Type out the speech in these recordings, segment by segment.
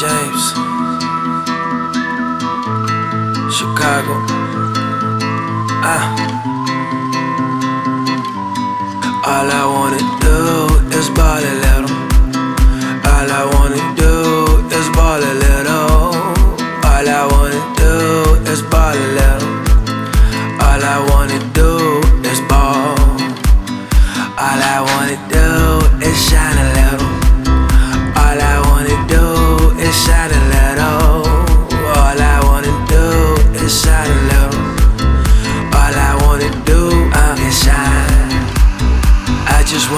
James, Chicago. Ah. All I wanna do is ball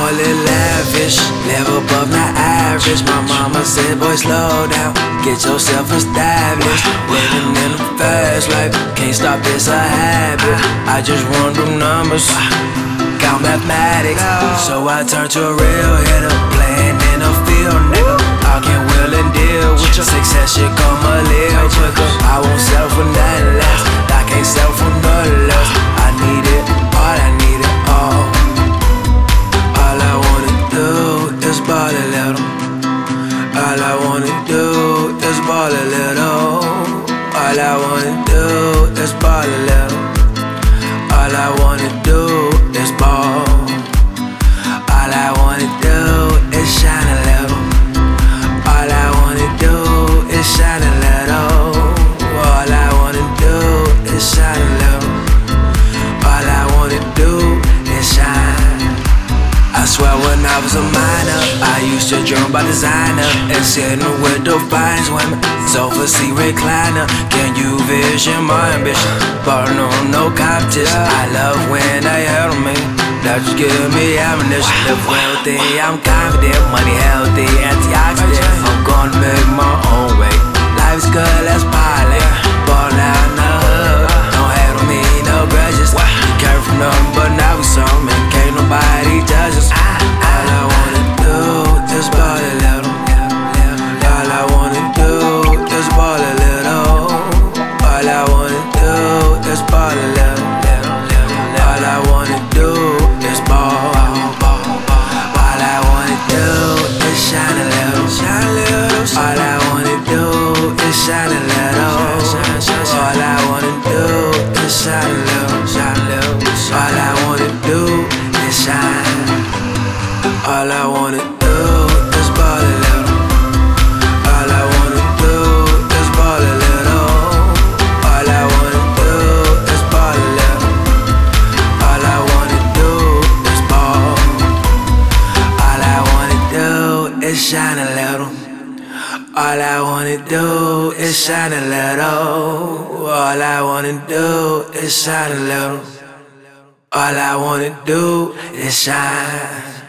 I just want a little lavish, live above my average. My mama said, boy, slow down, get yourself established. Living in a fast life, can't stop, it's a habit. I just run through numbers, count mathematics. So I turn to a real hitter, playing ball a little. All I wanna do is ball a little. All I wanna do is ball. When I was a minor, I used to dream about designer and sitting with the fine women. Sofa seat recliner, can you vision my ambition? But no, no competition. I love when they help me. That just give me ammunition. Live wealthy, I'm confident, money healthy, antioxidant. All I wanna do is ball a little. All I wanna do is ball a little. All I wanna do is ball a little. All I wanna do is ball. All I wanna do is shine a little. All I wanna do is shine a little. All I wanna do is shine a little. All I wanna do is shine.